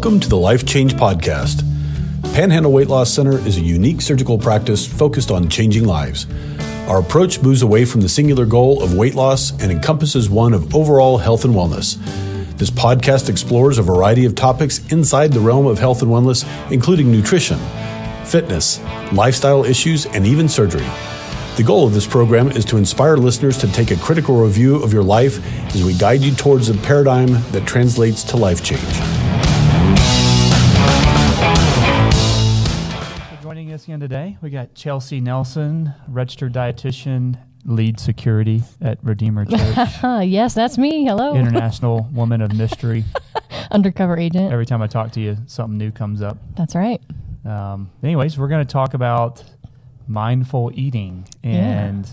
Welcome to the Life Change Podcast. Panhandle Weight Loss Center is a unique surgical practice focused on changing lives. Our approach moves away from the singular goal of weight loss and encompasses one of overall health and wellness. This podcast explores a variety of topics inside the realm of health and wellness, including nutrition, fitness, lifestyle issues, and even surgery. The goal of this program is to inspire listeners to take a critical review of your life as we guide you towards a paradigm that translates to life change. Us again today, we got Chelsey Nelson, registered dietitian, lead security at Redeemer Church, yes, that's me. Hello. international woman of mystery. Undercover agent. Every time I talk to you, something new comes up. That's right. Um, anyways, we're going to talk about mindful eating and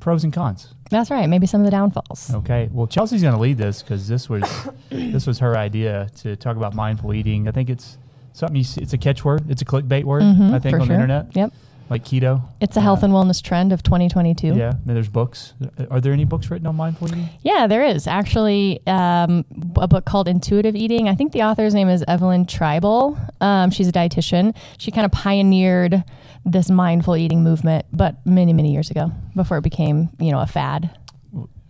pros and cons. That's right. Maybe some of the downfalls. Okay. Well, Chelsey's going to lead this because this was this was her idea to talk about mindful eating. I think it's something you see. It's a catchword. It's a clickbait word. Mhm, I think on sure. the internet, Yep. like keto. It's a health and wellness trend of 2022. Yeah. And there's books. Are there any books written on mindful eating? Yeah, there is actually um, a book called Intuitive Eating. I think the author's name is Evelyn Tribole. Um, she's a dietitian. She kind of pioneered this mindful eating movement, but many, many years ago before it became, you know, a fad.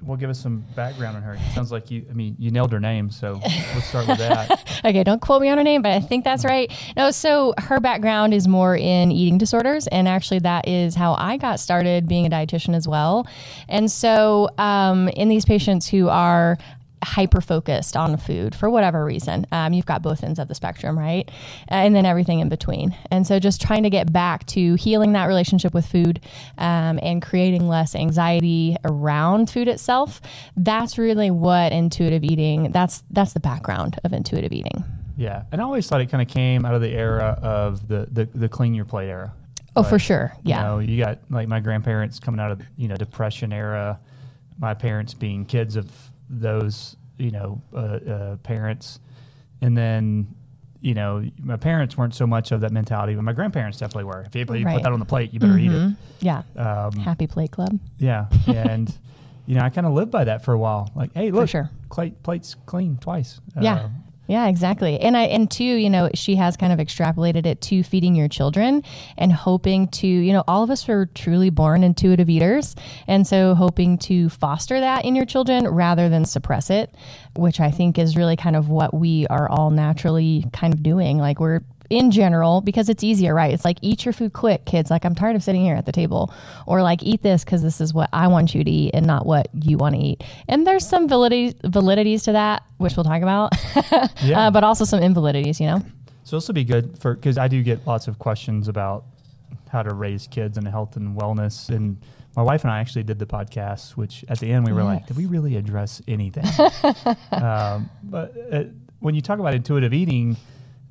Well, give us some background on her. It sounds like you. I mean, you nailed her name, so let's start with that. Okay, don't quote me on her name, but I think that's right. No, so her background is more in eating disorders, and actually, that is how I got started being a dietitian as well. And so, um, in these patients who are hyper focused on food for whatever reason, um, you've got both ends of the spectrum, right? And then everything in between. And so, just trying to get back to healing that relationship with food um, and creating less anxiety around food itself. That's really what intuitive eating. That's that's the background of intuitive eating. Yeah, and I always thought it kind of came out of the era of the the, the clean your plate era. Oh, for sure. Yeah. You know, you got like my grandparents coming out of you know depression era, my parents being kids of those you know uh, uh, parents, and then you know my parents weren't so much of that mentality, but my grandparents definitely were. If you, you Right. put that on the plate, you better eat Mhm. Yeah. it. Um, Happy Plate Club. yeah, and you know I kind of lived by that for a while. Like, hey, look, sure. plate plate's clean twice. Yeah. Um, Yeah, exactly. And I and two, you know, she has kind of extrapolated it to feeding your children and hoping to, you know, all of us were truly born intuitive eaters. And so hoping to foster that in your children rather than suppress it, which I think is really kind of what we are all naturally kind of doing. Like we're in general because it's easier, right? It's like eat your food quick, kids. Like I'm tired of sitting here at the table, or like eat this because this is what I want you to eat and not what you want to eat. And there's some validity validities to that, which we'll talk about, Yeah. uh, but also some invalidities. You know, So this will be good for because I do get lots of questions about how to raise kids and health and wellness. And my wife and I actually did the podcast, which at the end we were like, did we really address anything? um, but uh, when you talk about intuitive eating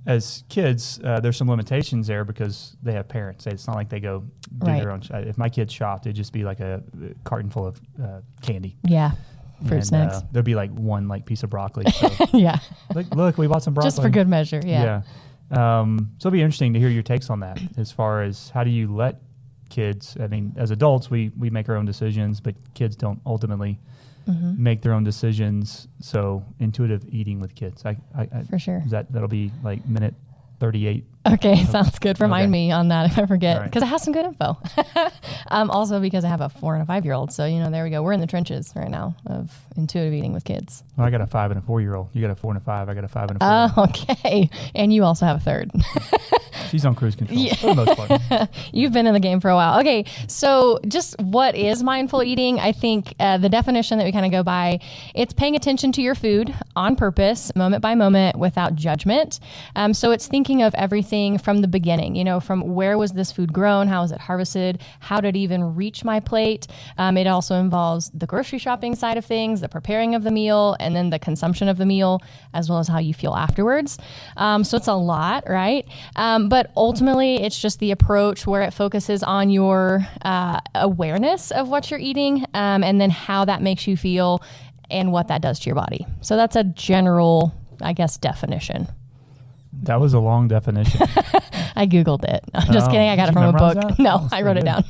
as kids, uh, there's some limitations there because they have parents. It's not like they go do Right. their own. If my kids shopped, it'd just be like a carton full of uh, candy. yeah, fruit And, snacks. Uh, there'd be like one like piece of broccoli. So, yeah, like, look, we bought some broccoli just for good measure. Yeah. yeah. Um, so it'll be interesting to hear your takes on that as far as how do you let kids, I mean, as adults, we, we make our own decisions, but kids don't ultimately Mm-hmm. make their own decisions. So intuitive eating with kids, I, I, I For sure. that, that'll be like minute 38. Okay, sounds good. Remind Okay. me on that if I forget, All right. because I have some good info. um, also, because I have a four and a five year old, so you know, there we go. We're in the trenches right now of intuitive eating with kids. Well, I got a five and a four year old. You got a four and a five. I got a five and a four. Oh, okay. And you also have a third. She's on cruise control for the most part. You've been in the game for a while. Okay, so just what is mindful eating? I think uh, the definition that we kind of go by, it's paying attention to your food on purpose, moment by moment, without judgment. Um, so it's thinking of everything from the beginning. You know, from where was this food grown? How was it harvested? How did it even reach my plate? Um, it also involves the grocery shopping side of things, the preparing of the meal, and then the consumption of the meal, as well as how you feel afterwards. Um, so it's a lot, right? Um, but ultimately, it's just the approach where it focuses on your uh, awareness of what you're eating um, and then how that makes you feel and what that does to your body. So that's a general, I guess, definition. That was a long definition. I Googled it. I'm just Oh, kidding. I got it from a book. that? No, I wrote it down.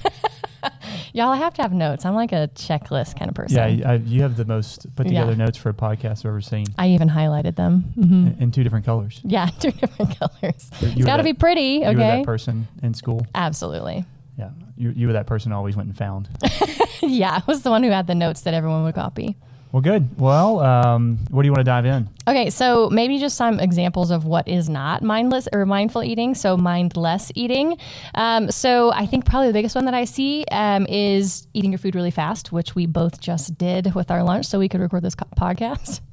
Y'all, I have to have notes. I'm like a checklist kind of person. Yeah, I, you have the most put Yeah. together notes for a podcast I've ever seen I even highlighted them. hmm in two different colors. Yeah, two different colors. You It's got to be pretty. You were Okay. that person in school. Absolutely. Yeah, you, you were that person always went and found. yeah, I was the one who had the notes that everyone would copy. Well, good. Well, um, what do you want to dive in? Okay, so maybe just some examples of what is not mindless or mindful eating. So mindless eating. Um, so I think probably the biggest one that I see um, is eating your food really fast, which we both just did with our lunch, so we could record this co- podcast.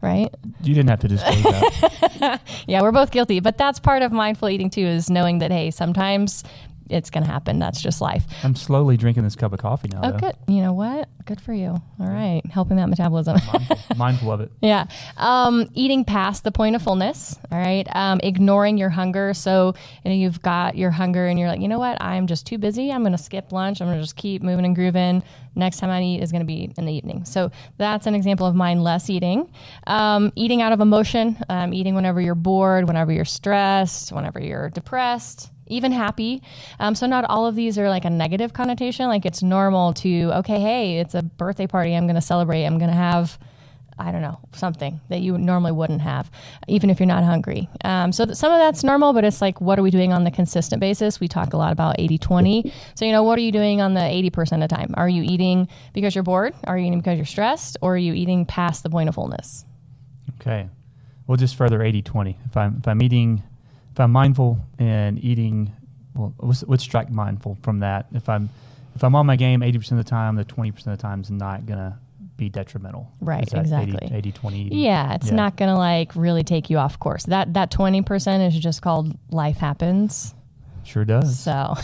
Right? You didn't have to disclose that. Yeah, we're both guilty, but that's part of mindful eating too. Is knowing that hey, sometimes it's going to happen. That's just life. I'm slowly drinking this cup of coffee now. Oh, though. good. You know what? Good for you. All right, helping that metabolism. Mindful, mindful of it. Yeah. Um, eating past the point of fullness. All right. Um, ignoring your hunger. So, you know, you've got your hunger and you're like, you know what? I'm just too busy. I'm going to skip lunch. I'm going to just keep moving and grooving. Next time I eat is going to be in the evening. So that's an example of mindless eating. Um, eating out of emotion. Um, eating whenever you're bored, whenever you're stressed, whenever you're depressed even happy. Um, so not all of these are like a negative connotation. Like it's normal to okay, hey, it's a birthday party. I'm going to celebrate. I'm going to have. I don't know, something that you normally wouldn't have, even if you're not hungry. Um, so that some of that's normal, but it's like, what are we doing on the consistent basis? We talk a lot about 80 20. So, you know, what are you doing on the 80% of the time? Are you eating because you're bored? Are you eating because you're stressed? Or are you eating past the point of fullness? Okay. Well, just further 80 20. If I'm, if I'm eating, if I'm mindful and eating, well, let's, let's strike mindful from that. If I'm, if I'm on my game 80% of the time, the 20% of the time is not going to be detrimental. Right, exactly. 80, 80 20 eating. Yeah, it's Yeah. not going to like really take you off course. That that 20% is just called life happens. Sure does. So,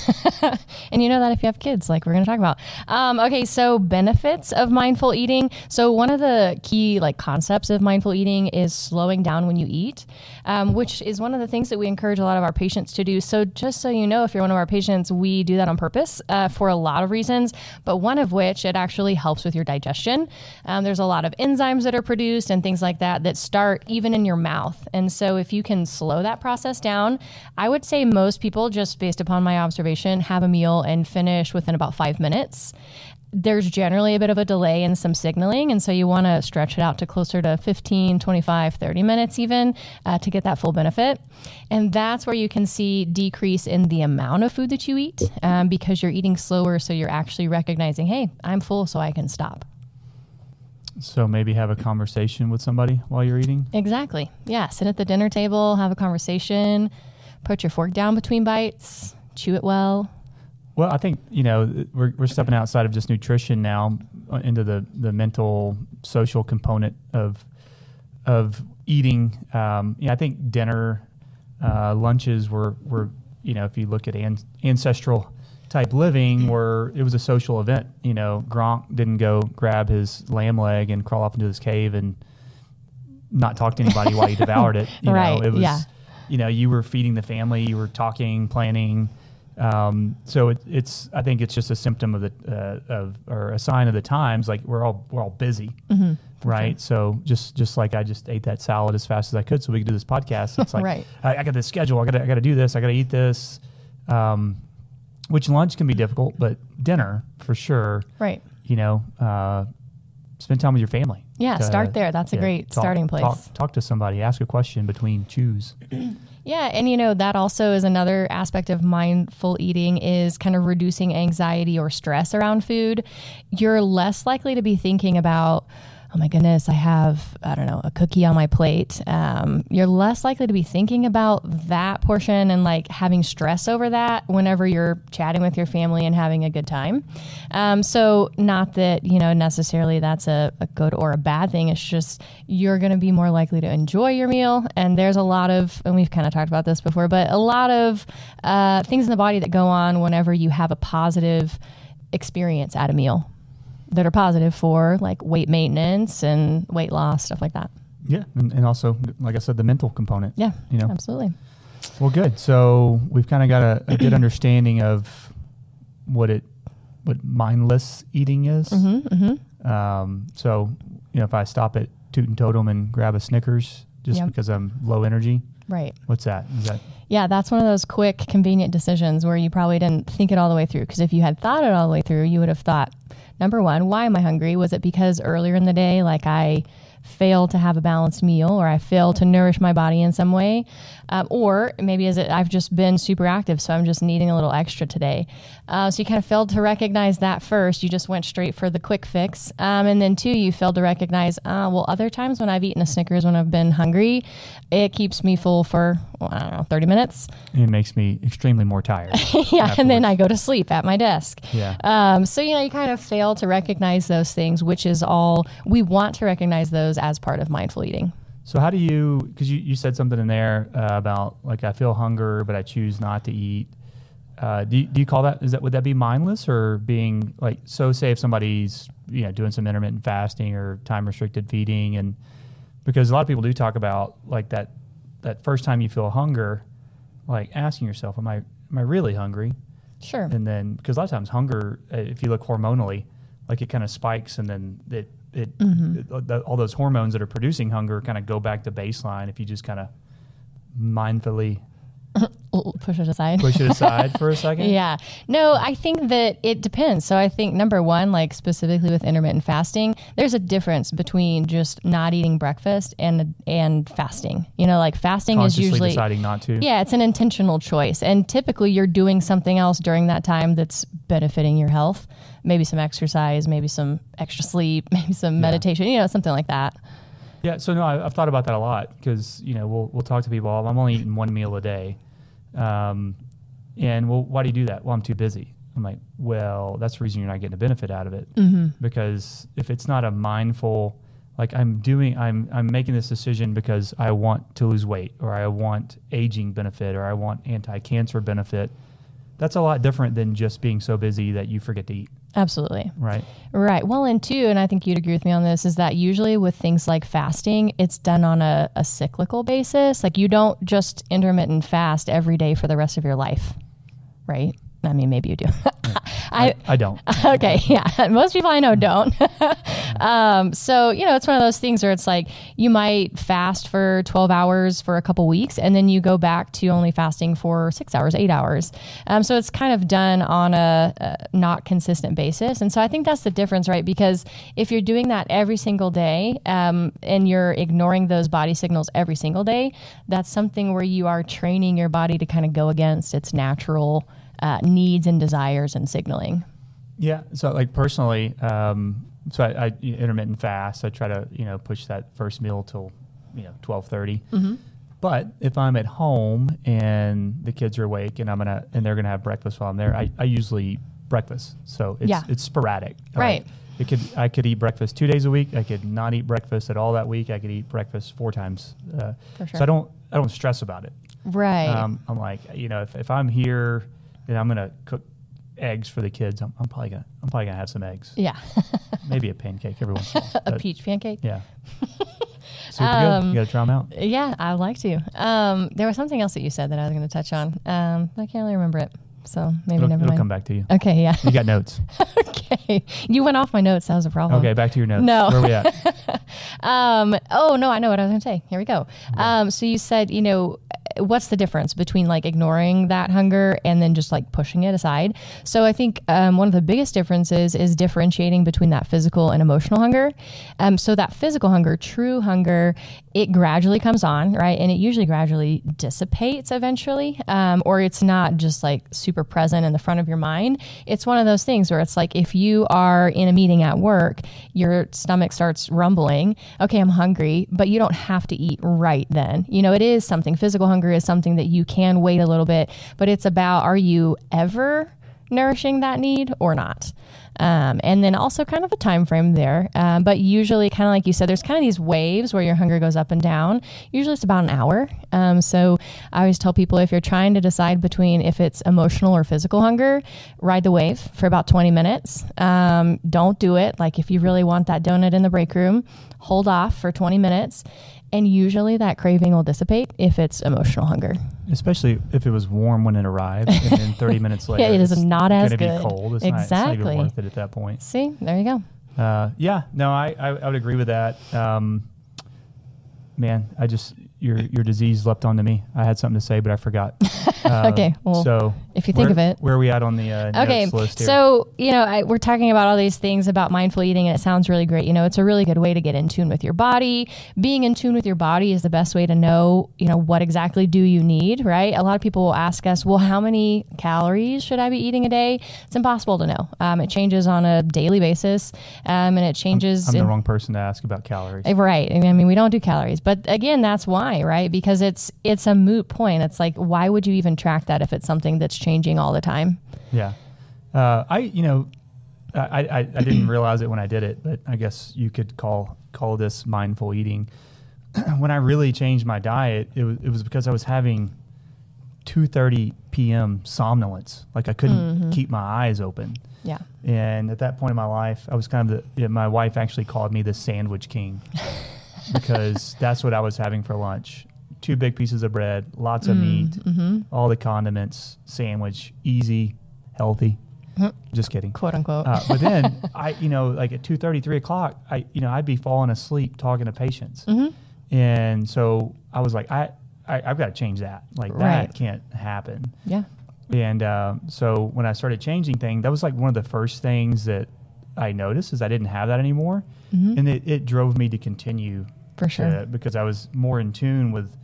and you know that if you have kids, like we're going to talk about. Um, okay, so benefits of mindful eating. So one of the key like concepts of mindful eating is slowing down when you eat, um, which is one of the things that we encourage a lot of our patients to do. So just so you know, if you're one of our patients, we do that on purpose uh, for a lot of reasons, but one of which it actually helps with your digestion. Um, there's a lot of enzymes that are produced and things like that that start even in your mouth. And so if you can slow that process down, I would say most people just based upon my observation, have a meal and finish within about five minutes. There's generally a bit of a delay in some signaling. And so you want to stretch it out to closer to 15, 25, 30 minutes even uh, to get that full benefit. And that's where you can see decrease in the amount of food that you eat um, because you're eating slower. So you're actually recognizing, hey, I'm full, so I can stop. So maybe have a conversation with somebody while you're eating. Exactly. Yeah. Sit at the dinner table, have a conversation, put your fork down between bites, chew it well. Well, I think you know we're, we're stepping outside of just nutrition now uh, into the, the mental social component of of eating. Um, yeah, I think dinner, uh, lunches were were you know if you look at an, ancestral type living where it was a social event. You know, Gronk didn't go grab his lamb leg and crawl off into his cave and not talk to anybody while he devoured it. You Right, know, it was yeah. You know you were feeding the family, you were talking, planning. Um, so it, it's I think it's just a symptom of the uh, of or a sign of the times. Like we're all we're all busy, Mm-hmm, right? So just just like I just ate that salad as fast as I could so we could do this podcast. It's like Right. I, I got this schedule. I got I got to do this. I got to eat this. Um, which lunch can be difficult, but dinner for sure. Right. You know, uh, spend time with your family. Yeah, start there. That's a great starting place. Talk, talk to somebody. Ask a question between chews. Yeah, and you know that also is another aspect of mindful eating is kind of reducing anxiety or stress around food. You're less likely to be thinking about, oh my goodness, I have I don't know a cookie on my plate. Um, you're less likely to be thinking about that portion and like having stress over that whenever you're chatting with your family and having a good time. Um, so not that you know necessarily that's a, a good or a bad thing. It's just you're going to be more likely to enjoy your meal. And there's a lot of, and we've kind of talked about this before, but a lot of uh, things in the body that go on whenever you have a positive experience at a meal that are positive for like weight maintenance and weight loss, stuff like that. Yeah, and, and also, like I said, the mental component. Yeah, you know. absolutely. Well, good. So we've kind of got a, a good understanding of what it, what mindless eating is. Mm-hmm, mm-hmm. Um, so you know, if I stop at Toot 'n Totum and grab a Snickers, just Yep. because I'm low energy. Right. What's that? Is that Yeah, that's one of those quick, convenient decisions where you probably didn't think it all the way through. Because if you had thought it all the way through, you would have thought, number one, why am I hungry? Was it because earlier in the day, like I failed to have a balanced meal or I failed to nourish my body in some way? Um, or maybe is it I've just been super active, so I'm just needing a little extra today. Uh, so you kind of failed to recognize that first. You just went straight for the quick fix. Um, and then two, you failed to recognize, uh, well, other times when I've eaten a Snickers when I've been hungry, it keeps me full for, well, I don't know, 30 minutes. it makes me extremely more tired. yeah, and then I go to sleep at my desk. Yeah. Um, so you know, you kind of fail to recognize those things, which is all we want to recognize those as part of mindful eating. So how do you? Because you, you said something in there uh, about like I feel hunger, but I choose not to eat. Uh, do you, do you call that? Is that would that be mindless or being like? So say if somebody's you know doing some intermittent fasting or time restricted feeding, and because a lot of people do talk about like that that first time you feel hunger, like asking yourself, am I am I really hungry? Sure. and then because a lot of times hunger uh, if you look hormonally like it kind of spikes and then it it, it- the- all those hormones that are producing hunger kind of go back to baseline if you just kind of mindfully Push it aside. push it aside for a second Yeah. No, I think that it depends. So I think number one, like specifically with intermittent fasting, there's a difference between just not eating breakfast and and fasting. You know, like fasting is usually deciding not to Yeah, it's an intentional choice. And typically you're doing something else during that time that's benefiting your health. Maybe some exercise, maybe some extra sleep, maybe some meditation, you know, something like that. Yeah, so no, I, I've thought about that a lot because you know we'll we'll talk to people. I'm only eating one meal a day, um, and well, why do you do that? Well, I'm too busy. I'm like, well, that's the reason you're not getting a benefit out of it because if it's not a mindful, like I'm doing, I'm I'm making this decision because I want to lose weight or I want aging benefit or I want anti-cancer benefit. That's a lot different than just being so busy that you forget to eat, Absolutely. right? Right. Well, and two, and I think you'd agree with me on this, is that usually with things like fasting, it's done on a, a cyclical basis. Like you don't just intermittent fast every day for the rest of your life, right? I mean, maybe you do. I, I don't. okay, yeah. Most people I know don't. um, so, you know, it's one of those things where it's like you might fast for 12 hours for a couple weeks and then you go back to only fasting for six hours, eight hours. Um, so it's kind of done on a, a not consistent basis. And so I think that's the difference, right? Because if you're doing that every single day um, and you're ignoring those body signals every single day, that's something where you are training your body to kind of go against its natural uh, needs and desires and signaling. Yeah. So like personally, um, so I, I intermittent fast. I try to you know push that first meal till you know twelve Mm-hmm. But if I'm at home and the kids are awake and I'm gonna and they're gonna have breakfast while I'm there, I, I usually eat breakfast. So it's Yeah. it's sporadic. Right. Like, it could I could eat breakfast two days a week. I could not eat breakfast at all that week. I could eat breakfast four times. Uh, sure. So I don't I don't stress about it. Right. Um, I'm like, you know, if, if I'm here and I'm gonna cook eggs for the kids, I'm, I'm probably gonna I'm probably gonna have some eggs, yeah. maybe a pancake every once in a while. a peach pancake. Yeah. Super Um, good. You gotta try them out. Yeah, I'd like to. Um, there was something else that you said that I was going to touch on. Um, I can't really remember it. So maybe It'll, never it'll mind. come back to you. Okay, yeah. You got notes. okay. You went off my notes. That was a problem. Okay, back to your notes. No. Where are we at? Um, oh, no, I know what I was going to say. Here we go. Um, so you said, you know, what's the difference between like ignoring that hunger and then just like pushing it aside? So I think um, one of the biggest differences is differentiating between that physical and emotional hunger. Um, so that physical hunger, true hunger, it gradually comes on, right? And it usually gradually dissipates eventually, um, or it's not just like super present in the front of your mind. It's one of those things where it's like if you are in a meeting at work, your stomach starts rumbling, okay, I'm hungry, but you don't have to eat right then. You know, it is something, physical hunger is something that you can wait a little bit, but it's about are you ever nourishing that need or not? Um, and then also kind of a time frame there. Um, but usually, kind of like you said, there's kind of these waves where your hunger goes up and down. Usually, it's about an hour. Um, so I always tell people if you're trying to decide between if it's emotional or physical hunger, ride the wave for about 20 minutes. Um, don't do it. Like if you really want that donut in the break room, hold off for 20 minutes. And usually that craving will dissipate if it's emotional hunger. Especially if it was warm when it arrived, and then 30 minutes later, it is not as good. Be cold. It's Not, it's not Exactly. worth it at that point. See, there you go. Uh, yeah, no, I, I, I would agree with that. Um, man, I just your your disease leapt onto me. I had something to say, but I forgot. Uh, Okay, well, so if you think where- of it. where are we at on the uh, Okay, notes list here? so you know I, we're talking about all these things about mindful eating, and it sounds really great. You know, it's a really good way to get in tune with your body. Being in tune with your body is the best way to know, you know, what exactly do you need, right? A lot of people will ask us, well, how many calories should I be eating a day? It's impossible to know. Um, it changes on a daily basis, um, and it changes. I'm the in- wrong person to ask about calories. Eh, Right. I mean, we don't do calories, but again, that's why, right? Because it's it's a moot point. It's like, why would you even track that if it's something that's changing all the time? Yeah. Uh, I, you know, I, I, I didn't realize it when I did it, but I guess you could call call this mindful eating. when I really changed my diet, it was, it was because I was having 2:30 p.m. somnolence. Like I couldn't keep my eyes open. Yeah. And at that point in my life, I was kind of the, yeah, my wife actually called me the sandwich king because that's what I was having for lunch. Two big pieces of bread, lots of meat, all the condiments, sandwich, easy, healthy. Just kidding. Quote unquote. Uh, but then I, you know, like at two thirty, three o'clock, I, you know, I'd be falling asleep talking to patients, and so I was like, I, I I've got to change that. Like Right. that can't happen. yeah. And um, so when I started changing things, that was like one of the first things that I noticed is I didn't have that anymore, and it, it drove me to continue For sure. because I was more in tune with,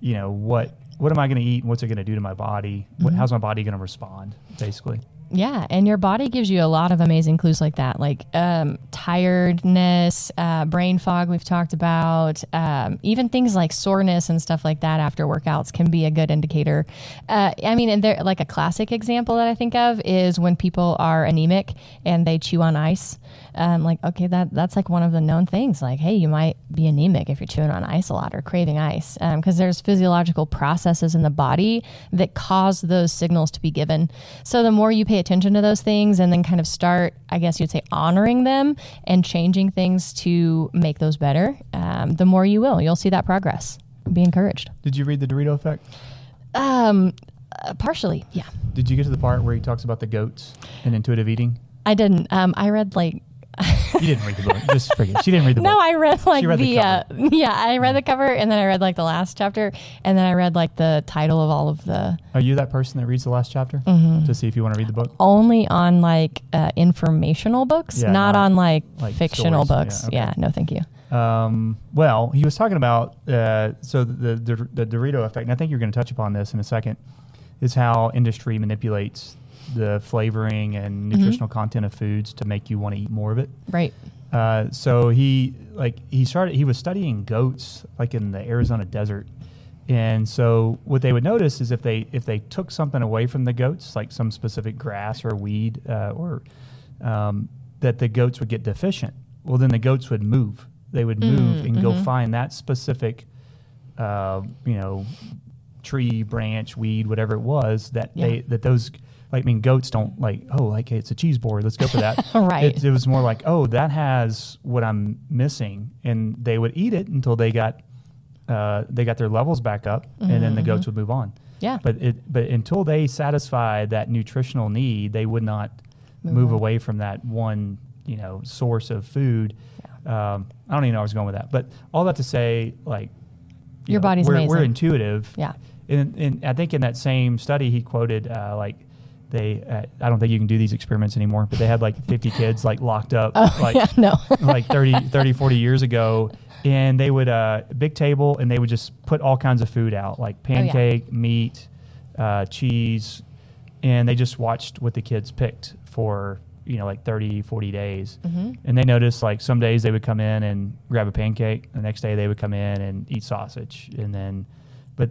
you know, what what am I going to eat and what's it going to do to my body? What, how's my body going to respond? Basically, Yeah, and your body gives you a lot of amazing clues like that, like um, tiredness, uh, brain fog. We've talked about um, even things like soreness and stuff like that after workouts can be a good indicator. Uh, I mean, and there, like a classic example that I think of is when people are anemic and they chew on ice. Um, like, okay, that that's like one of the known things. Like, hey, you might be anemic if you're chewing on ice a lot or craving ice, because there's physiological processes in the body that cause those signals to be given. So the more you pay attention to those things, and then kind of start, I guess you'd say, honoring them and changing things to make those better, um, the more you will. You'll see that progress. Be encouraged. did you read the Dorito effect? Um, uh, partially, yeah. Did you get to the part where he talks about the goats and intuitive eating? I didn't. Um, I read like You didn't read the book. Just forget. She didn't read the No, book. No, I read like read the the, uh, yeah, I read the cover and then I read like the last chapter and then I read like the title of all of the Are you that person that reads the last chapter Mm-hmm. to see if you want to read the book? only on like uh, informational books, Yeah, not, not on like, like fictional stories. books. Yeah, okay. Yeah, no, thank you. Um, well, he was talking about uh, so the, the the Dorito effect, and I think you're going to touch upon this in a second, is how industry manipulates the flavoring and Mm-hmm. nutritional content of foods to make you want to eat more of it. Right. Uh, so he like he started he was studying goats like in the Arizona desert, and so what they would notice is if they if they took something away from the goats like some specific grass or weed uh, or um, that the goats would get deficient. Well, then the goats would move. They would move and go find that specific, uh, you know, tree, branch, weed, whatever it was that Yeah. they that those. Like, I mean, goats don't like, oh, like hey, it's a cheese board. Let's go for that. Right. It, it was more like, oh, that has what I'm missing, and they would eat it until they got uh, they got their levels back up, and then the goats would move on. Yeah. But it but until they satisfied that nutritional need, they would not Move move, away from that one you know source of food. Um, I don't even know where I was going with that, but all that to say, like you Your know, body's we're, amazing. we're intuitive. Yeah. And, and I think in that same study, he quoted uh, like they. Uh, I don't think you can do these experiments anymore, but they had like 50 kids like locked up, like yeah, no. like 30, 30, 40 years ago. And they would, uh, big table, and they would just put all kinds of food out, like Oh, yeah. pancake, meat, uh, cheese. And they just watched what the kids picked for, you know, like 30, 40 days. Mm-hmm. And they noticed like some days they would come in and grab a pancake. The next day they would come in and eat sausage. And then, but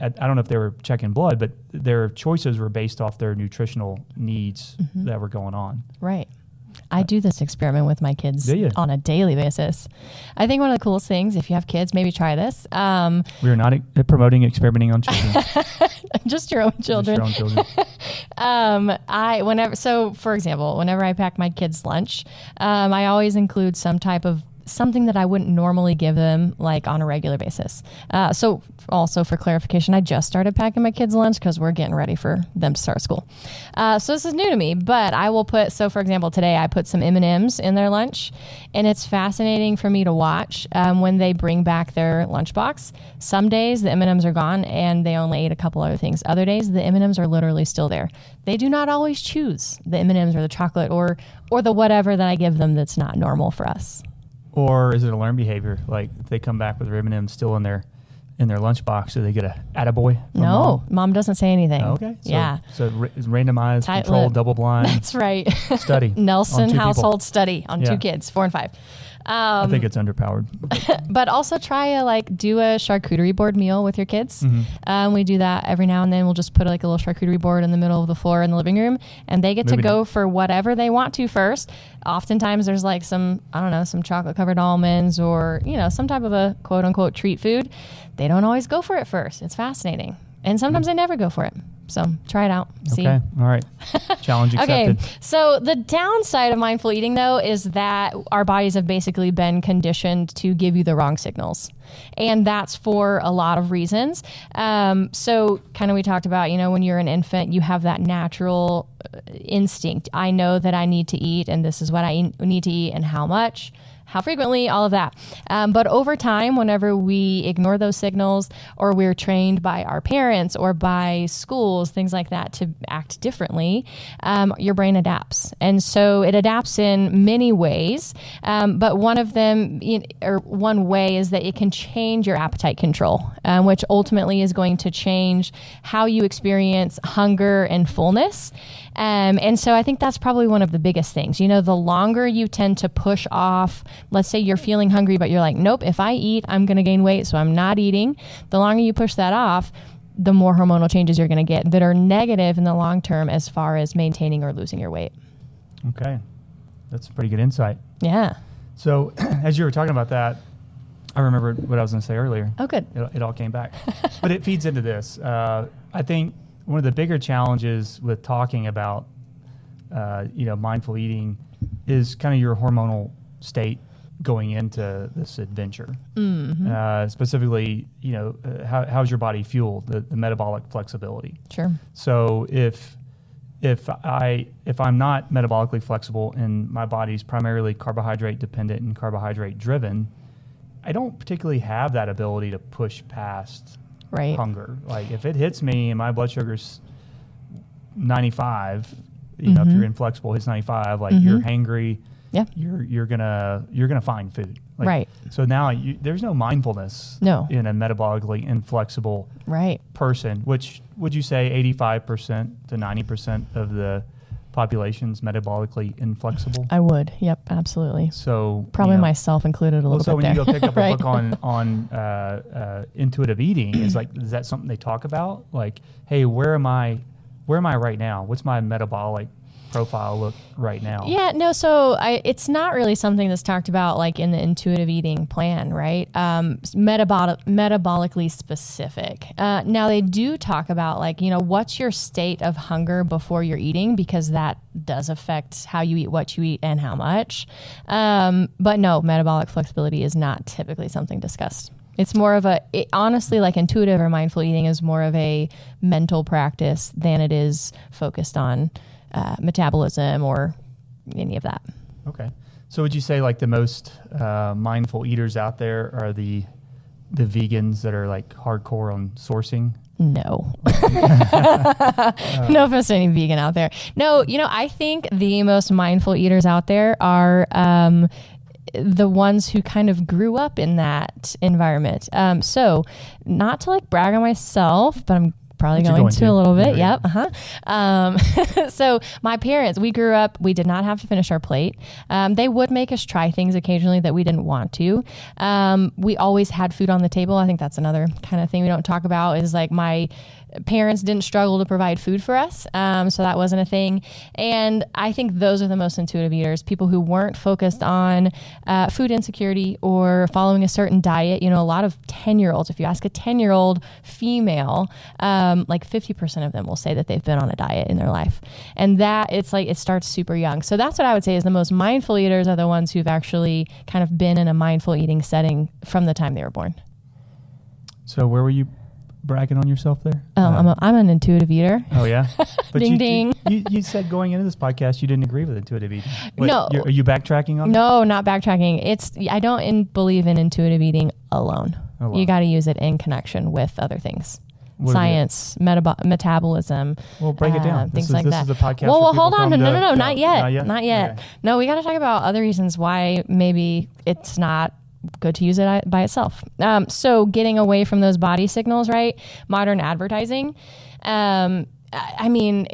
I I don't know if they were checking blood, but their choices were based off their nutritional needs Mm-hmm. that were going on. Right. I do this experiment with my kids on a daily basis. I think one of the coolest things, if you have kids, maybe try this. Um, We are not e- promoting experimenting on children. just your own Just children. your own children. Um, I whenever so for example, whenever I pack my kids' lunch, um, I always include some type of something that I wouldn't normally give them like on a regular basis. Uh, so also for clarification, I just started packing my kids lunch because we're getting ready for them to start school. Uh, so this is new to me, but I will put. So for example, today I put some M and M's in their lunch, and it's fascinating for me to watch um, when they bring back their lunchbox. Some days the M and M's are gone and they only ate a couple other things. Other days the M and M's are literally still there. They do not always choose the M and M's or the chocolate or or the whatever that I give them that's not normal for us. Or is it a learned behavior? Like if they come back with their M&Ms still in their in their lunchbox, do they get a attaboy? from No, mom? mom doesn't say anything. Oh, okay. So, yeah. So ra- randomized, Tight controlled, lip. double blind That's right. study. Nelson two people. household study on Yeah. two kids, four and five. I Um, think it's underpowered. but also try a like do a charcuterie board meal with your kids. Mm-hmm. Um, we do that every now and then. We'll just put like a little charcuterie board in the middle of the floor in the living room, and they get to go night. for whatever they want to first. Oftentimes, there's like some I don't know some chocolate covered almonds or you know some type of a quote unquote treat food. They don't always go for it first. It's fascinating, and sometimes I never go for it. So try it out. See. Okay. All right. Challenge accepted. Okay, so the downside of mindful eating, though, is that our bodies have basically been conditioned to give you the wrong signals. And that's for a lot of reasons. Um, so, kind of, we talked about, you know, when you're an infant, you have that natural uh, instinct. I know that I need to eat, and this is what I need to eat, and how much how frequently, all of that. Um, but over time, whenever we ignore those signals or we're trained by our parents or by schools, things like that, to act differently, um, your brain adapts. And so it adapts in many ways. Um, but one of them, or one way, is that it can change your appetite control, um, which ultimately is going to change how you experience hunger and fullness. Um, and so I think that's probably one of the biggest things. You know, the longer you tend to push off, let's say you're feeling hungry, but you're like, nope, if I eat, I'm going to gain weight, so I'm not eating. The longer you push that off, the more hormonal changes you're going to get that are negative in the long term as far as maintaining or losing your weight. Okay. That's pretty good insight. Yeah. So, as you were talking about that, I remembered what I was going to say earlier. Oh, good. It, it all came back. but it feeds into this. Uh, I think one of the bigger challenges with talking about, uh, you know, mindful eating is kind of your hormonal state going into this adventure. Mm-hmm. Uh, specifically, you know, uh, how, how's your body fueled, the, the metabolic flexibility. Sure. So if if I if I'm not metabolically flexible and my body's primarily carbohydrate dependent and carbohydrate driven, I don't particularly have that ability to push past Right. hunger. Like if it hits me and my blood sugar's 95, you know, if Mm-hmm. you're inflexible, hits 95, like you're hangry, Yeah. you're you're gonna you're gonna find food. Like, Right. So now you, there's no mindfulness No. in a metabolically inflexible Right. person, which would you say 85% to 90% of the population's metabolically inflexible? I would. Yep. Absolutely. So Probably you know, myself included a little well, so bit when there. you go pick up a book on on uh, uh, intuitive eating, is like is that something they talk about? Like, hey, where am I? Where am I right now? What's my metabolic profile look right now? Yeah, no. So I, it's not really something that's talked about like in the intuitive eating plan, right? Um, metabolic, metabolically specific. Uh, now they do talk about like you know what's your state of hunger before you're eating because that does affect how you eat, what you eat, and how much. Um, but no, metabolic flexibility is not typically something discussed. It's more of a, it, honestly, like intuitive or mindful eating is more of a mental practice than it is focused on uh, metabolism or any of that. Okay. So would you say like the most uh, mindful eaters out there are the the vegans that are like hardcore on sourcing? No. no offense to any vegan out there. No, you know, I think the most mindful eaters out there are um, the ones who kind of grew up in that environment. Um, so, not to like brag on myself, but I'm probably going, going to, to. a little bit. Yeah. Yep. Uh-huh. Um, so my parents, we grew up, we did not have to finish our plate. Um, they would make us try things occasionally that we didn't want to. Um, we always had food on the table. I think that's another kind of thing we don't talk about is like my parents didn't struggle to provide food for us, um, so that wasn't a thing. And I think those are the most intuitive eaters people who weren't focused on uh, food insecurity or following a certain diet. You know, a lot of 10 year olds, if you ask a 10 year old female, um, like 50% of them will say that they've been on a diet in their life. And that it's like it starts super young. So that's what I would say is the most mindful eaters are the ones who've actually kind of been in a mindful eating setting from the time they were born. So where were you bragging on yourself there? Oh, Uh, I'm, a, I'm an intuitive eater. oh yeah. But Ding, you, ding. You, you said going into this podcast you didn't agree with intuitive eating. What, No. you're- you backtracking on? that? No, not backtracking. It's I don't in, believe in intuitive eating alone. Alone. You got to use it in connection with other things. What Science, metabo- metabolism, Well, break it uh, down. things is- like this that. is the podcast Well, well, hold on. No, no, no, no, not yet. not yet? Not yet. Okay. No, we got to talk about other reasons why maybe it's not good to use it by itself. Um, so getting away from those body signals, right? Modern advertising. Um, I mean,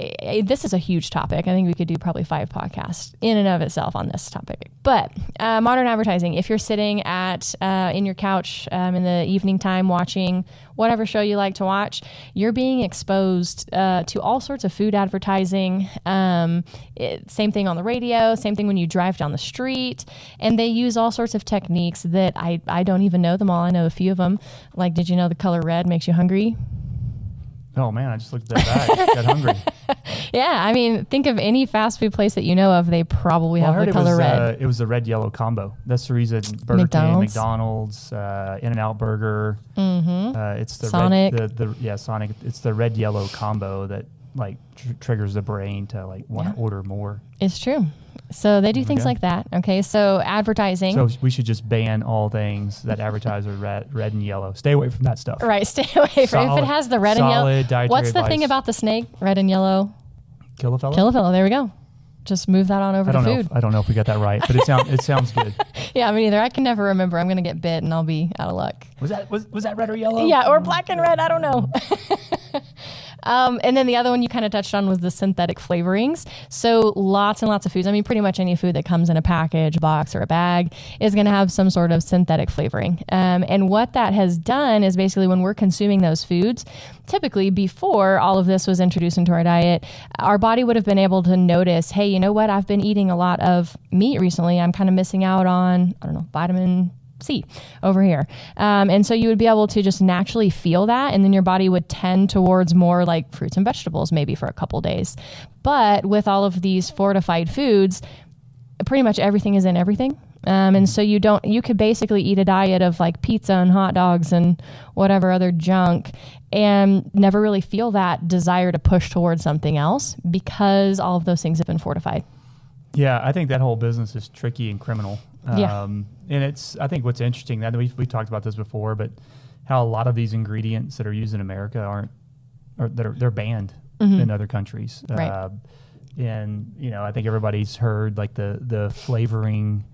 this is a huge topic. I think we could do probably five podcasts in and of itself on this topic. But uh, modern advertising, if you're sitting at uh, in your couch um, in the evening time watching whatever show you like to watch, you're being exposed uh, to all sorts of food advertising. Um, it, same thing on the radio. Same thing when you drive down the street, and they use all sorts of techniques that I I don't even know them all. I know a few of them. Like, did you know the color red makes you hungry? Oh man, I just looked at that bag. got hungry. Yeah, I mean, think of any fast food place that you know of. They probably Well, I have heard the it color was red. uh, it was the red yellow combo. That's the reason Burger McDonald's. King, McDonald's, uh, In-N-Out Burger. mm-hmm. Uh, it's the Sonic. Red, the, the yeah Sonic. It's the red yellow combo that like tr- triggers the brain to like want to Yeah. order more. It's true. So they do things Okay. like that. Okay, so advertising. So we should just ban all things that advertise with red, red and yellow. Stay away from that stuff. Right, stay away from if it has the red and yellow. What's the thing about the snake? Red and yellow. Kill a fellow. Kill a fellow. There we go. Just move that on over I to don't know. food. If, I don't know if we got that right, but it sounds it sounds good. yeah, me neither. I can never remember. I'm gonna get bit and I'll be out of luck. Was that was, was that red or yellow? Yeah, or black and red. I don't know. um, and then the other one you kind of touched on was the synthetic flavorings. So lots and lots of foods. I mean, pretty much any food that comes in a package, box, or a bag is going to have some sort of synthetic flavoring. Um, and what that has done is basically when we're consuming those foods, typically before all of this was introduced into our diet, our body would have been able to notice, hey, you know what? I've been eating a lot of meat recently. I'm kind of missing out on, I don't know, vitamin C over here. Um, and so you would be able to just naturally feel that. And then your body would tend towards more like fruits and vegetables, maybe for a couple days. But with all of these fortified foods, pretty much everything is in everything. Um, and so you don't, you could basically eat a diet of like pizza and hot dogs and whatever other junk and never really feel that desire to push towards something else because all of those things have been fortified. Yeah, I think that whole business is tricky and criminal. Yeah. Um, and it's, I think what's interesting that we've, we talked about this before, but how a lot of these ingredients that are used in America aren't, or that are, they're banned in other countries. Mm-hmm. Right. Uh, and, you know, I think everybody's heard like the, the flavoring,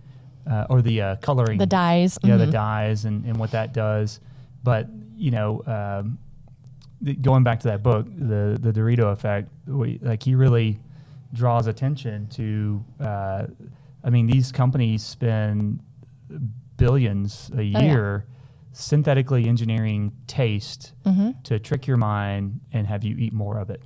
uh, or the uh, coloring. The dyes. yeah, mhm. the dyes and, and what that does. But you know, um, the, going back to that book, the the Dorito effect, we, like he really draws attention to. I mean, these companies spend billions a yeah. year synthetically engineering taste Mm-hmm. to trick your mind and have you eat more of it.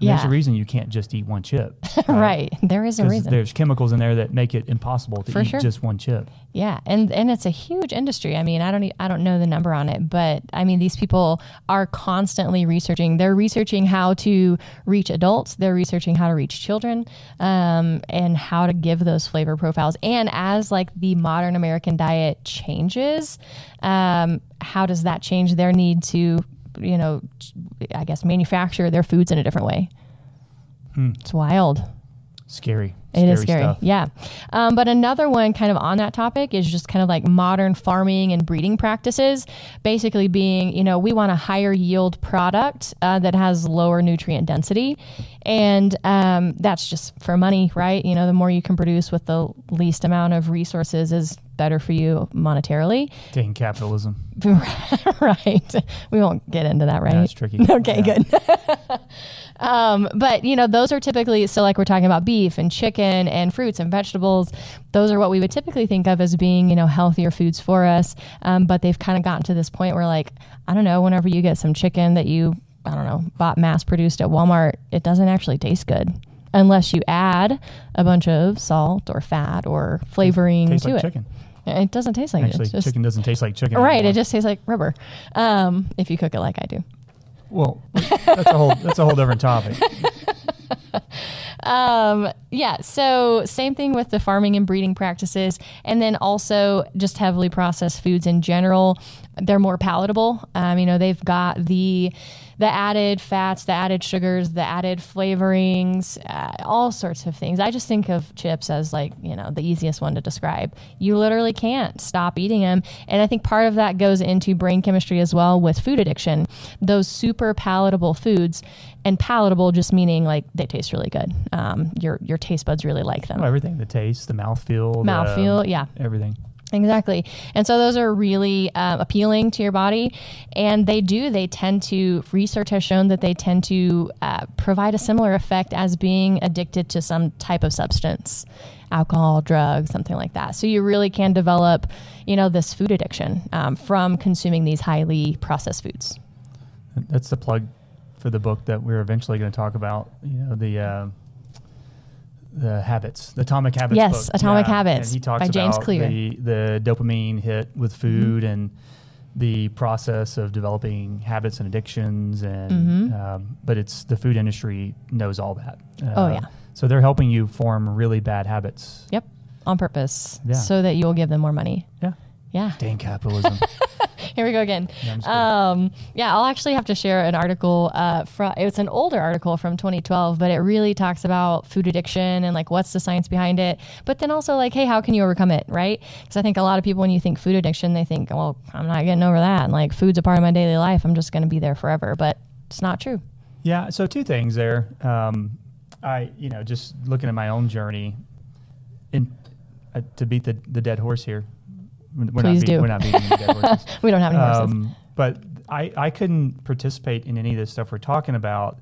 And There's a reason you can't just eat one chip. right. There is a reason. There's chemicals in there that make it impossible to For eat sure. just one chip. Yeah, and and it's a huge industry. I mean, I don't I don't know the number on it, but I mean, these people are constantly researching. They're researching how to reach adults. They're researching how to reach children, um, and how to give those flavor profiles. And as like the modern American diet changes, um, how does that change their need to, you know, I guess manufacture their foods in a different way? It's wild. Scary. It is scary. stuff. Yeah. Um, but another one kind of on that topic is just kind of like modern farming and breeding practices. Basically, being, you know, we want a higher yield product uh, that has lower nutrient density. And um, that's just for money, right? You know, the more you can produce with the least amount of resources is better for you monetarily. Dang capitalism. right. We won't get into that, right? That's tricky. Okay, Yeah. good. um, but you know, those are typically so like we're talking about beef and chicken and fruits and vegetables. Those are what we would typically think of as being you know healthier foods for us. Um, but they've kind of gotten to this point where like I don't know, whenever you get some chicken that you I don't know, bought mass produced at Walmart, it doesn't actually taste good unless you add a bunch of salt or fat or flavoring Tastes to like it. chicken. It doesn't taste like Actually, it. Just, chicken doesn't taste like chicken. right. anymore. It just tastes like rubber. Um, if you cook it like I do. well, that's a whole that's a whole different topic. Um, yeah. So same thing with the farming and breeding practices, and then also just heavily processed foods in general. They're more palatable. Um, you know, they've got the the added fats, the added sugars, the added flavorings, uh, all sorts of things. I just think of chips as like you know the easiest one to describe. You literally can't stop eating them, and I think part of that goes into brain chemistry as well with food addiction. Those super palatable foods, and palatable just meaning like they taste really good. Um, your your taste buds really like them. Oh, everything, the taste, the mouthfeel, the- Mouthfeel, yeah. everything. Exactly. And so those are really uh, appealing to your body. And they do, they tend to, research has shown that they tend to uh, provide a similar effect as being addicted to some type of substance, alcohol, drugs, something like that. So you really can develop, you know, this food addiction um, from consuming these highly processed foods. That's the plug for the book that we're eventually going to talk about. You know the uh, the habits, the Atomic Habits. Yes, book. Atomic Yeah, Habits and he talks by James about Clear. Mm-hmm. The, the dopamine hit with food and the process of developing habits and addictions, and Mm-hmm. um, but it's the food industry knows all that. Uh, Oh, yeah. So they're helping you form really bad habits. Yep. On purpose. Yeah. So that you'll give them more money. Yeah. Yeah. Dang capitalism. Here we go again. Yeah, I'm just kidding. um, yeah, I'll actually have to share an article. Uh, from it's an older article from 2012, but it really talks about food addiction and like what's the science behind it. But then also like, hey, how can you overcome it, right? Because I think a lot of people, when you think food addiction, they think, well, I'm not getting over that. And like, food's a part of my daily life. I'm just going to be there forever. But it's not true. Yeah, so two things there. Um, I, you know, just looking at my own journey, in uh, to beat the, the dead horse here. We're Please not beat- do. We're not beating the dead horses. We don't have any horses. Um, but I, I couldn't participate in any of this stuff we're talking about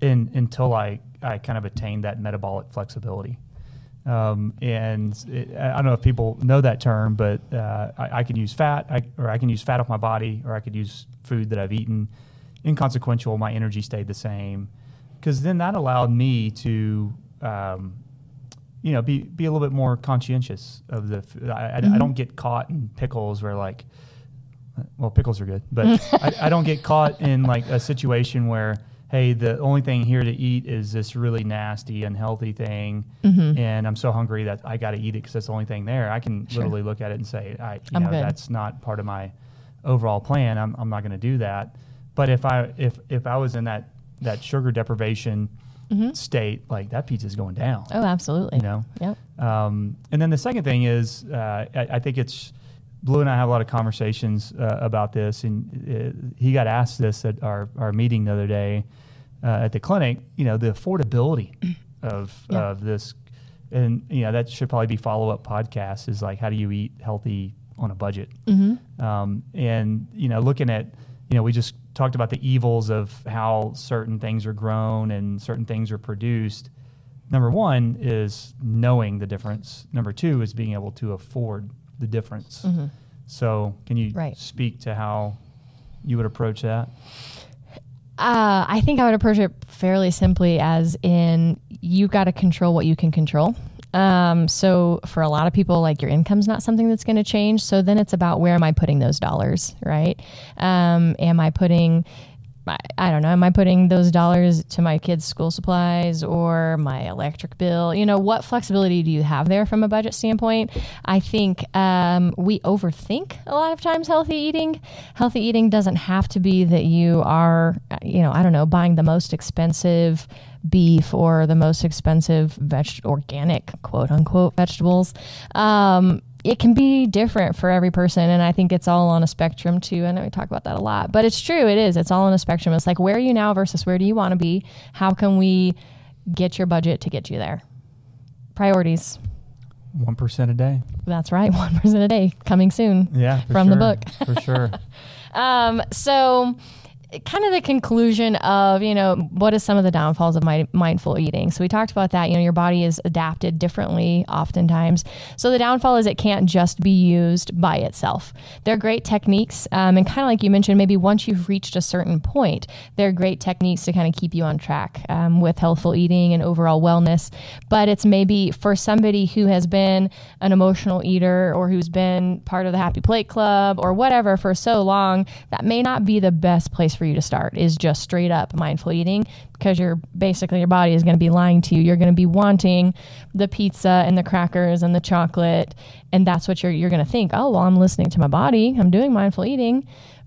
in, until I, I kind of attained that metabolic flexibility. Um, and it, I don't know if people know that term, but uh, I, I can use fat, I, or I can use fat off my body, or I could use food that I've eaten. Inconsequential, my energy stayed the same, because then that allowed me to, um, you know, be be a little bit more conscientious of the. I, I- I don't get caught in pickles where like, well, pickles are good, but I, I don't get caught in like a situation where, hey, the only thing here to eat is this really nasty, unhealthy thing, Mm-hmm. and I'm so hungry that I got to eat it because that's the only thing there. I can Sure. literally look at it and say, I, you I'm know, good. that's not part of my overall plan. I'm, I'm not going to do that. But if I if if I was in that that sugar deprivation state, like that pizza is going down. oh, absolutely. You know. Yep. Um, and then the second thing is, uh, I, I think it's Blue and I have a lot of conversations uh, about this, and uh, he got asked this at our, our meeting the other day uh, at the clinic. You know, the affordability of Yeah. of this, and you know that should probably be follow up podcasts. Is like how do you eat healthy on a budget? Mm-hmm. Um, and you know, looking at you know, we just talked about the evils of how certain things are grown and certain things are produced. Number one is knowing the difference. Number two is being able to afford the difference. So, can you Mm-hmm. Right. speak to how you would approach that? Uh, I think I would approach it fairly simply, as in you've got to control what you can control. Um, so for a lot of people, like your income's not something that's going to change. So then it's about where am I putting those dollars, right? Um, am I putting, I, don't know, am I putting those dollars to my kids' school supplies or my electric bill? You know, what flexibility do you have there from a budget standpoint? I think um, we overthink a lot of times healthy eating. Healthy eating doesn't have to be that you are, you know, I don't know, buying the most expensive beef or the most expensive veg- organic quote unquote vegetables. Um, it can be different for every person, and I think it's all on a spectrum too. I know we talk about that a lot, but it's true. It is. It's all on a spectrum. It's like where are you now versus where do you want to be? How can we get your budget to get you there? Priorities. One percent a day. That's right. One percent a day coming soon. Yeah, From the book. for sure. Um, so kind of the conclusion of you know what is some of the downfalls of my mindful eating? So we talked about that you know your body is adapted differently oftentimes. So the downfall is it can't just be used by itself. They're great techniques um, and kind of like you mentioned maybe once you've reached a certain point they're great techniques to kind of keep you on track um, with healthful eating and overall wellness. But it's maybe for somebody who has been an emotional eater or who's been part of the happy plate club or whatever for so long that may not be the best place for you to start is just straight up mindful eating because you're basically your body is going to be lying to you. You're going to be wanting the pizza and the crackers and the chocolate, and that's what you're you're going to think. Oh well, I'm listening to my body. I'm doing mindful eating,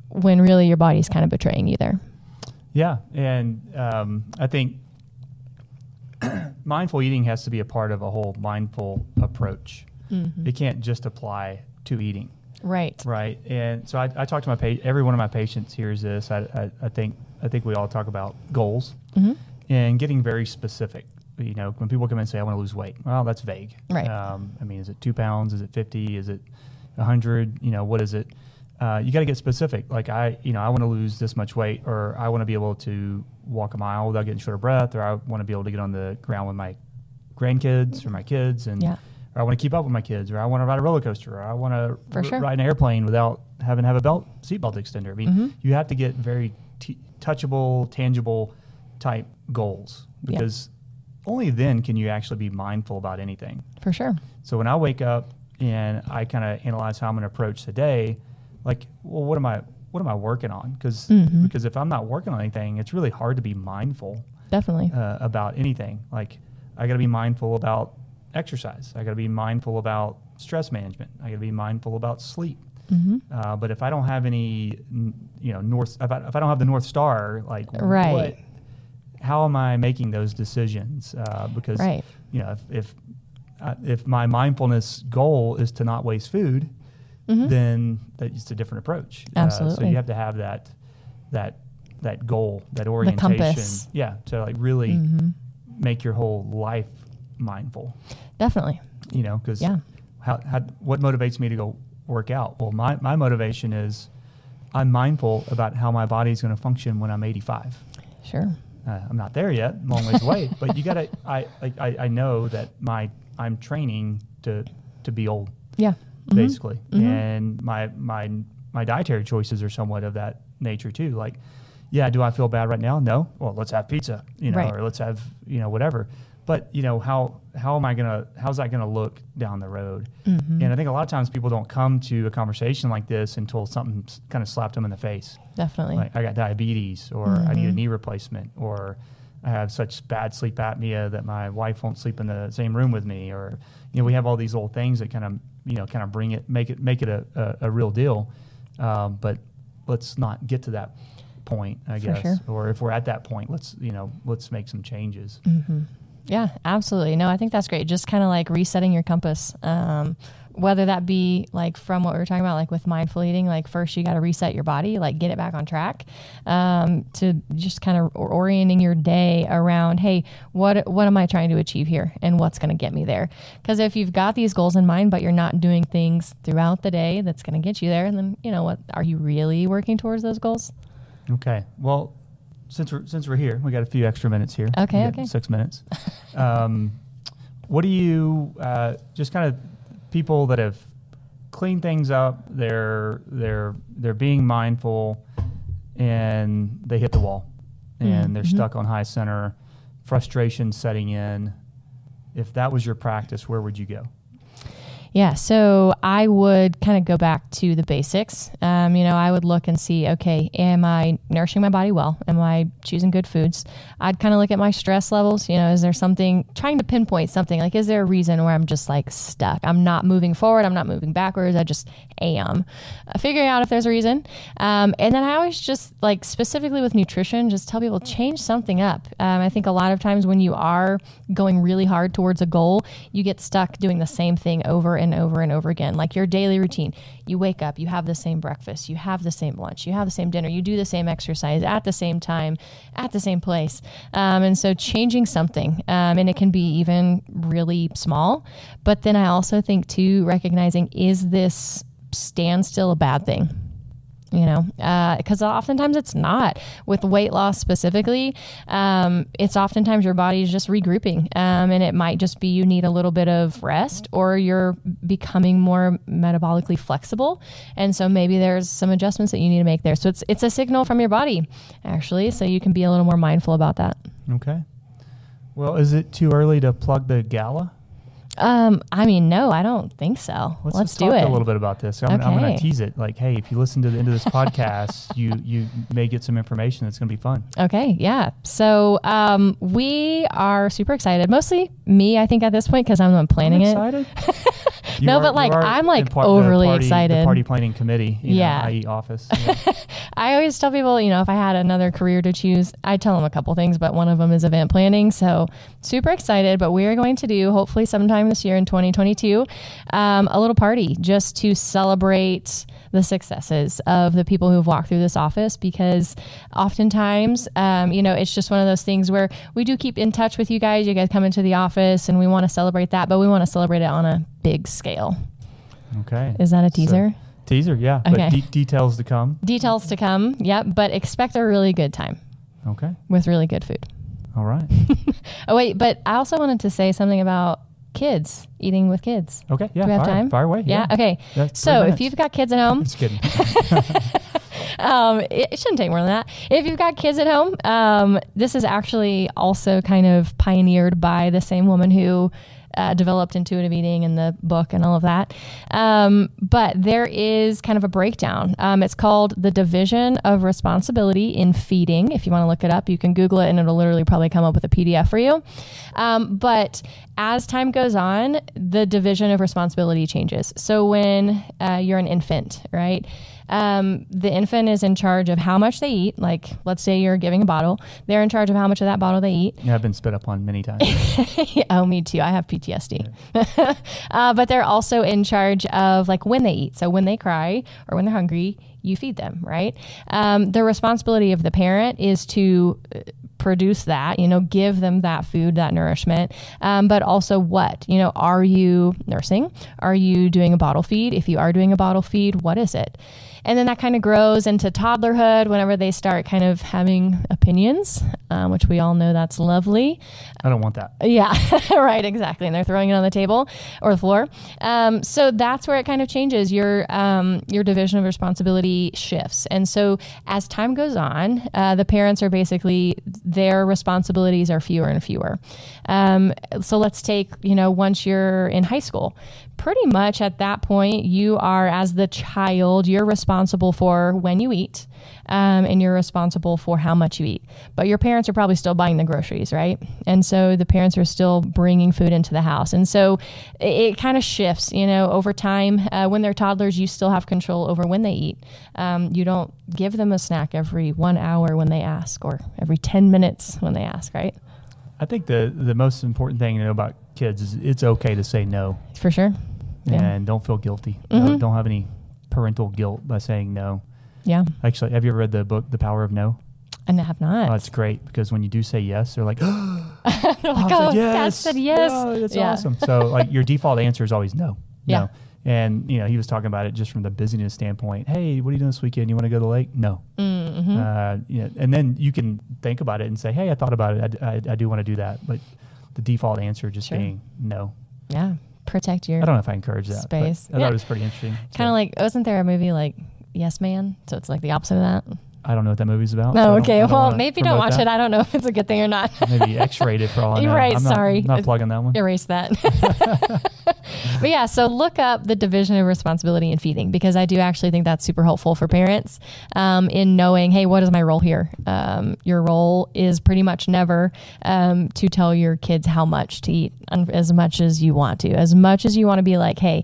when really your body's kind of betraying you there. Yeah, and um, I think mindful eating has to be a part of a whole mindful approach. Mm-hmm. It can't just apply to eating. Right. Right. And so I, I talk to my pa- every one of my patients hears this. I, I, I think I think we all talk about goals mm-hmm. and getting very specific. You know, when people come in and say, "I want to lose weight," well, that's vague. Right. Um, I mean, is it two pounds? Is it fifty? Is it hundred? You know, what is it? Uh, you got to get specific. Like I, you know, I want to lose this much weight, or I want to be able to walk a mile without getting short of breath, or I want to be able to get on the ground with my grandkids or my kids, and yeah or I want to keep up with my kids, or I want to ride a roller coaster, or I want to r- sure. ride an airplane without having to have a belt seatbelt extender. I mean, mm-hmm. you have to get very t- touchable, tangible type goals because only then can you actually be mindful about anything. For sure. So when I wake up and I kind of analyze how I'm going to approach the day, like, well, what am I what am I working on? Because mm-hmm. because if I'm not working on anything, it's really hard to be mindful. Definitely uh, about anything. Like I got to be mindful about exercise. I got to be mindful about stress management. I got to be mindful about sleep. Mm-hmm. Uh, but if I don't have any, you know, north, if I, if I don't have the north star, like, right. What, how am I making those decisions? Uh, because right. you know, if if, uh, if my mindfulness goal is to not waste food, mm-hmm. then that's a different approach. Absolutely. Uh, so you have to have that that that goal, that orientation. Yeah, to like really mm-hmm. make your whole life mindful. Definitely. You know, because yeah. how, how, what motivates me to go work out? Well, my, my motivation is I'm mindful about how my body is going to function when I'm 85. Sure. Uh, I'm not there yet, long ways away, but you gotta, I, I, I know that my, I'm training to, to be old. Yeah. Mm-hmm. Basically. Mm-hmm. And my, my, my dietary choices are somewhat of that nature too. Like, yeah, do I feel bad right now? No. Well, let's have pizza, you know, right. or let's have, you know, whatever but you know how how am I gonna how's that gonna look down the road? Mm-hmm. And I think a lot of times people don't come to a conversation like this until something kind of slapped them in the face. Definitely, like I got diabetes, or mm-hmm. I need a mm-hmm. knee replacement, or I have such bad sleep apnea that my wife won't sleep in the same room with me, or you know we have all these little things that kind of you know kind of bring it make it make it a, a, a real deal. Um, but let's not get to that point, I guess. Sure. Or if we're at that point, let's you know let's make some changes. Mm-hmm. Yeah, absolutely. No, I think that's great. Just kind of like resetting your compass. Um, whether that be like from what we were talking about, like with mindful eating, like first you got to reset your body, like get it back on track, um, to just kind of orienting your day around, hey, what what am I trying to achieve here, and what's going to get me there? Because if you've got these goals in mind, but you're not doing things throughout the day that's going to get you there, and then you know what, are you really working towards those goals? Okay. Well, since we're since we're here, we got a few extra minutes here. Okay, okay. Six minutes. um, what do you uh, just kind of people that have cleaned things up? They're they're they're being mindful, and they hit the wall, and mm-hmm. they're stuck on high center, frustration setting in. If that was your practice, where would you go? Yeah, so I would kind of go back to the basics. Um, you know, I would look and see, okay, am I nourishing my body well? Am I choosing good foods? I'd kind of look at my stress levels. You know, is there something trying to pinpoint something? Like, is there a reason where I'm just like stuck? I'm not moving forward. I'm not moving backwards. I just am. Uh, figuring out if there's a reason. Um, and then I always just like specifically with nutrition, just tell people change something up. Um, I think a lot of times when you are going really hard towards a goal, you get stuck doing the same thing over and over and over again. Like your daily routine. You wake up, you have the same breakfast, you have the same lunch, you have the same dinner, you do the same exercise at the same time, at the same place. Um, and so changing something, um, and it can be even really small. But then I also think, too, recognizing is this standstill a bad thing? You know, because oftentimes it's not. With weight loss specifically, um, it's oftentimes your body is just regrouping, um, and it might just be you need a little bit of rest, or you're becoming more metabolically flexible, and so maybe there's some adjustments that you need to make there. So it's it's a signal from your body, actually, so you can be a little more mindful about that. Okay. Well, is it too early to plug the gala? Um, I mean, no, I don't think so. Let's, Let's, do talk it. a little bit about this. I'm, I'm going to tease it. Like, hey, if you listen to the end of this podcast, you you may get some information that's going to be fun. Okay, yeah. So um, we are super excited. Mostly me, I think, at this point because I'm the one planning it. excited? You No, are- but, like, I'm, like, par- overly party- excited. The party planning committee, you know, Yeah. i.e. office. Yeah. I always tell people, you know, if I had another career to choose, I tell them a couple things, but one of them is event planning. So super excited. But we are going to do, hopefully, sometime this year in 2022, um, a little party just to celebrate the successes of the people who've walked through this office because oftentimes, um, you know, it's just one of those things where we do keep in touch with you guys. You guys come into the office and we want to celebrate that, but we want to celebrate it on a big scale. okay. Is that a So- teaser? teaser, yeah. Okay. But de- details to come. Details to come. Yep. But expect a really good time Okay. with really good food. All right. Oh wait, but I also wanted to say something about kids eating with kids. Okay. Yeah. Do we have fire, time? Fire away. Yeah. Okay. That's So if you've got kids at home, Just kidding. um, it, it shouldn't take more than that. If you've got kids at home, um, this is actually also kind of pioneered by the same woman who. Uh, developed intuitive eating in the book and all of that. Um, but there is kind of a breakdown. Um, it's called The Division of Responsibility in Feeding. If you want to look it up, you can Google it and it'll literally probably come up with a PDF for you. Um, but as time goes on, the division of responsibility changes. So when uh, you're an infant, right? Um, the infant is in charge of how much they eat. Like, let's say you're giving a bottle, they're in charge of how much of that bottle they eat. yeah, I've been spit up on many times. oh, me too. I have PTSD. uh, but they're also in charge of like when they eat. So when they cry or when they're hungry, you feed them, right? Um, the responsibility of the parent is to uh, produce that, you know, give them that food, that nourishment. Um, but also what? You know, are you nursing? Are you doing a bottle feed? If you are doing a bottle feed, what is it? And then that kind of grows into toddlerhood whenever they start kind of having opinions, um, which we all know that's lovely. I don't want that. Yeah, right, exactly. And they're throwing it on the table or the floor. Um, so that's where it kind of changes. Your um, your division of responsibility shifts, and so as time goes on, uh, the parents are basically their responsibilities are fewer and fewer. Um, so let's take you know once you're in high school, pretty much at that point you are as the child you're responsible for when you eat um, and you're responsible for how much you eat. But your parents are probably still buying the groceries right? And so the parents are still bringing food into the house. And so it, it kind of shifts you know over time. Uh, when they're toddlers you still have control over when they eat. Um, you don't give them a snack every one hour when they ask or every 10 minutes when they ask right? I think the the most important thing to know about kids is it's okay to say no. For sure yeah Mm-hmm. and don't feel guilty. No, don't have any parental guilt by saying no. yeah Actually, have you ever read the book The Power of No? and I have not Oh, it's great because when you do say yes, they're like, "Oh, like, oh, Dad said yes. Oh, that's Yeah. awesome." So like your default answer is always no. Yeah. No. And you know he was talking about it just from the busyness standpoint. Hey, what are you doing this weekend? You want to go to the lake? No. Mm-hmm. Uh, you know, and then you can think about it and say, "Hey, I thought about it. I, I, I do want to do that." But the default answer just Sure. being no. Yeah, protect your I don't know if I encourage that. Space. I thought it was pretty interesting. kind of So, like wasn't there a movie like Yes Man? So it's like the opposite of that. I don't know what that movie's about. No, don't- okay. Well, maybe don't watch that. it. I don't know if it's a good thing or not. Maybe X-rated for all I know. You're right, I'm not, sorry. Not plugging that one. Erase that. but yeah, so look up the division of responsibility in feeding because I do actually think that's super helpful for parents um, in knowing, hey, what is my role here? Um, your role is pretty much never um, to tell your kids how much to eat as much as you want to, as much as you want to be like, hey,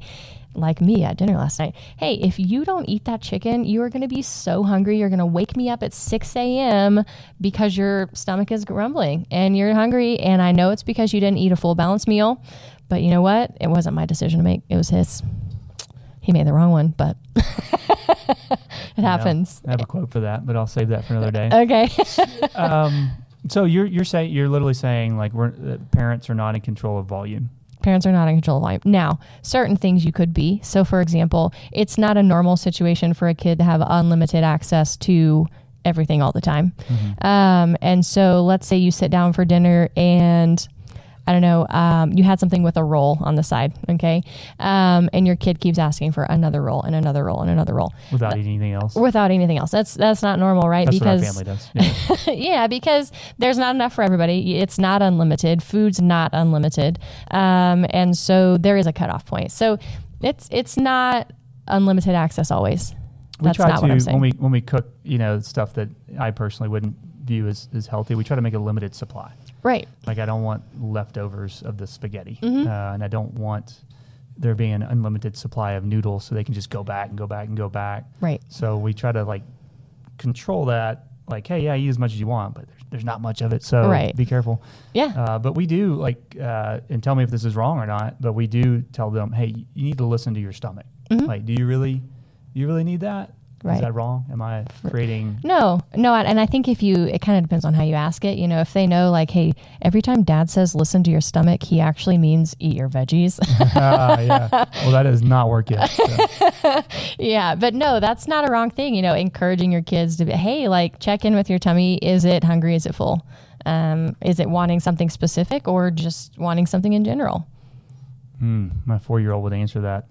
like me at dinner last night. Hey, if you don't eat that chicken, you are going to be so hungry. You're going to wake me up at 6 a.m. because your stomach is grumbling and you're hungry. And I know it's because you didn't eat a full balanced meal. But you know what? It wasn't my decision to make, it was his. He made the wrong one, but it happens. I have a quote for that, but I'll save that for another day. Okay. um, so you're you're saying you're literally saying like we're uh, parents are not in control of volume. parents are not in control of volume. Now, certain things you could be. So, for example, it's not a normal situation for a kid to have unlimited access to everything all the time. Um, and so, let's say you sit down for dinner and I don't know, um, you had something with a roll on the side, okay? Um, and your kid keeps asking for another roll and another roll and another roll without eating anything else. without anything else. That's that's not normal, right? That's because family does. Yeah. yeah, because there's not enough for everybody. It's not unlimited. Food's not unlimited, um, and so there is a cutoff point. So it's it's not unlimited access always. we That's try to what I'm saying. when we when we cook, you know, stuff that I personally wouldn't view as, as healthy. We try to make a limited supply. Right. Like I don't want leftovers of the spaghetti, Mm-hmm. uh, and I don't want there being an unlimited supply of noodles, so they can just go back and go back and go back. Right. So we try to like control that. Like, hey, yeah, eat as much as you want, but there's, there's not much of it, so Right. be careful. Yeah. Uh, but we do like, uh, and tell me if this is wrong or not. But we do tell them, hey, you need to listen to your stomach. Like, do you really, you really need that? Is Mm-hmm. That wrong? Am I creating? No, no, and I think if you, it kind of depends on how you ask it. You know, if they know, like, hey, every time Dad says "listen to your stomach," he actually means eat your veggies. Ah, yeah. Well, that does not work yet. so. yeah, but no, that's not a wrong thing. You know, encouraging your kids to be, hey, like, check in with your tummy. Is it hungry? Is it full? Um, is it wanting something specific or just wanting something in general? Hmm, my four-year-old would answer that,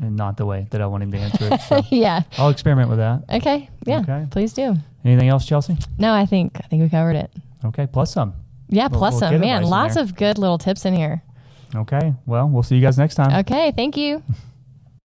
and not the way that I want him to answer it. So yeah. I'll experiment with that. Okay. Yeah. Okay. Please do. Anything else, Chelsey? No, I think I think we covered it. Okay, plus some. Yeah. Little- Plus little some man, lots of good little tips in here. Okay, well, we'll see you guys next time. Okay. Thank you.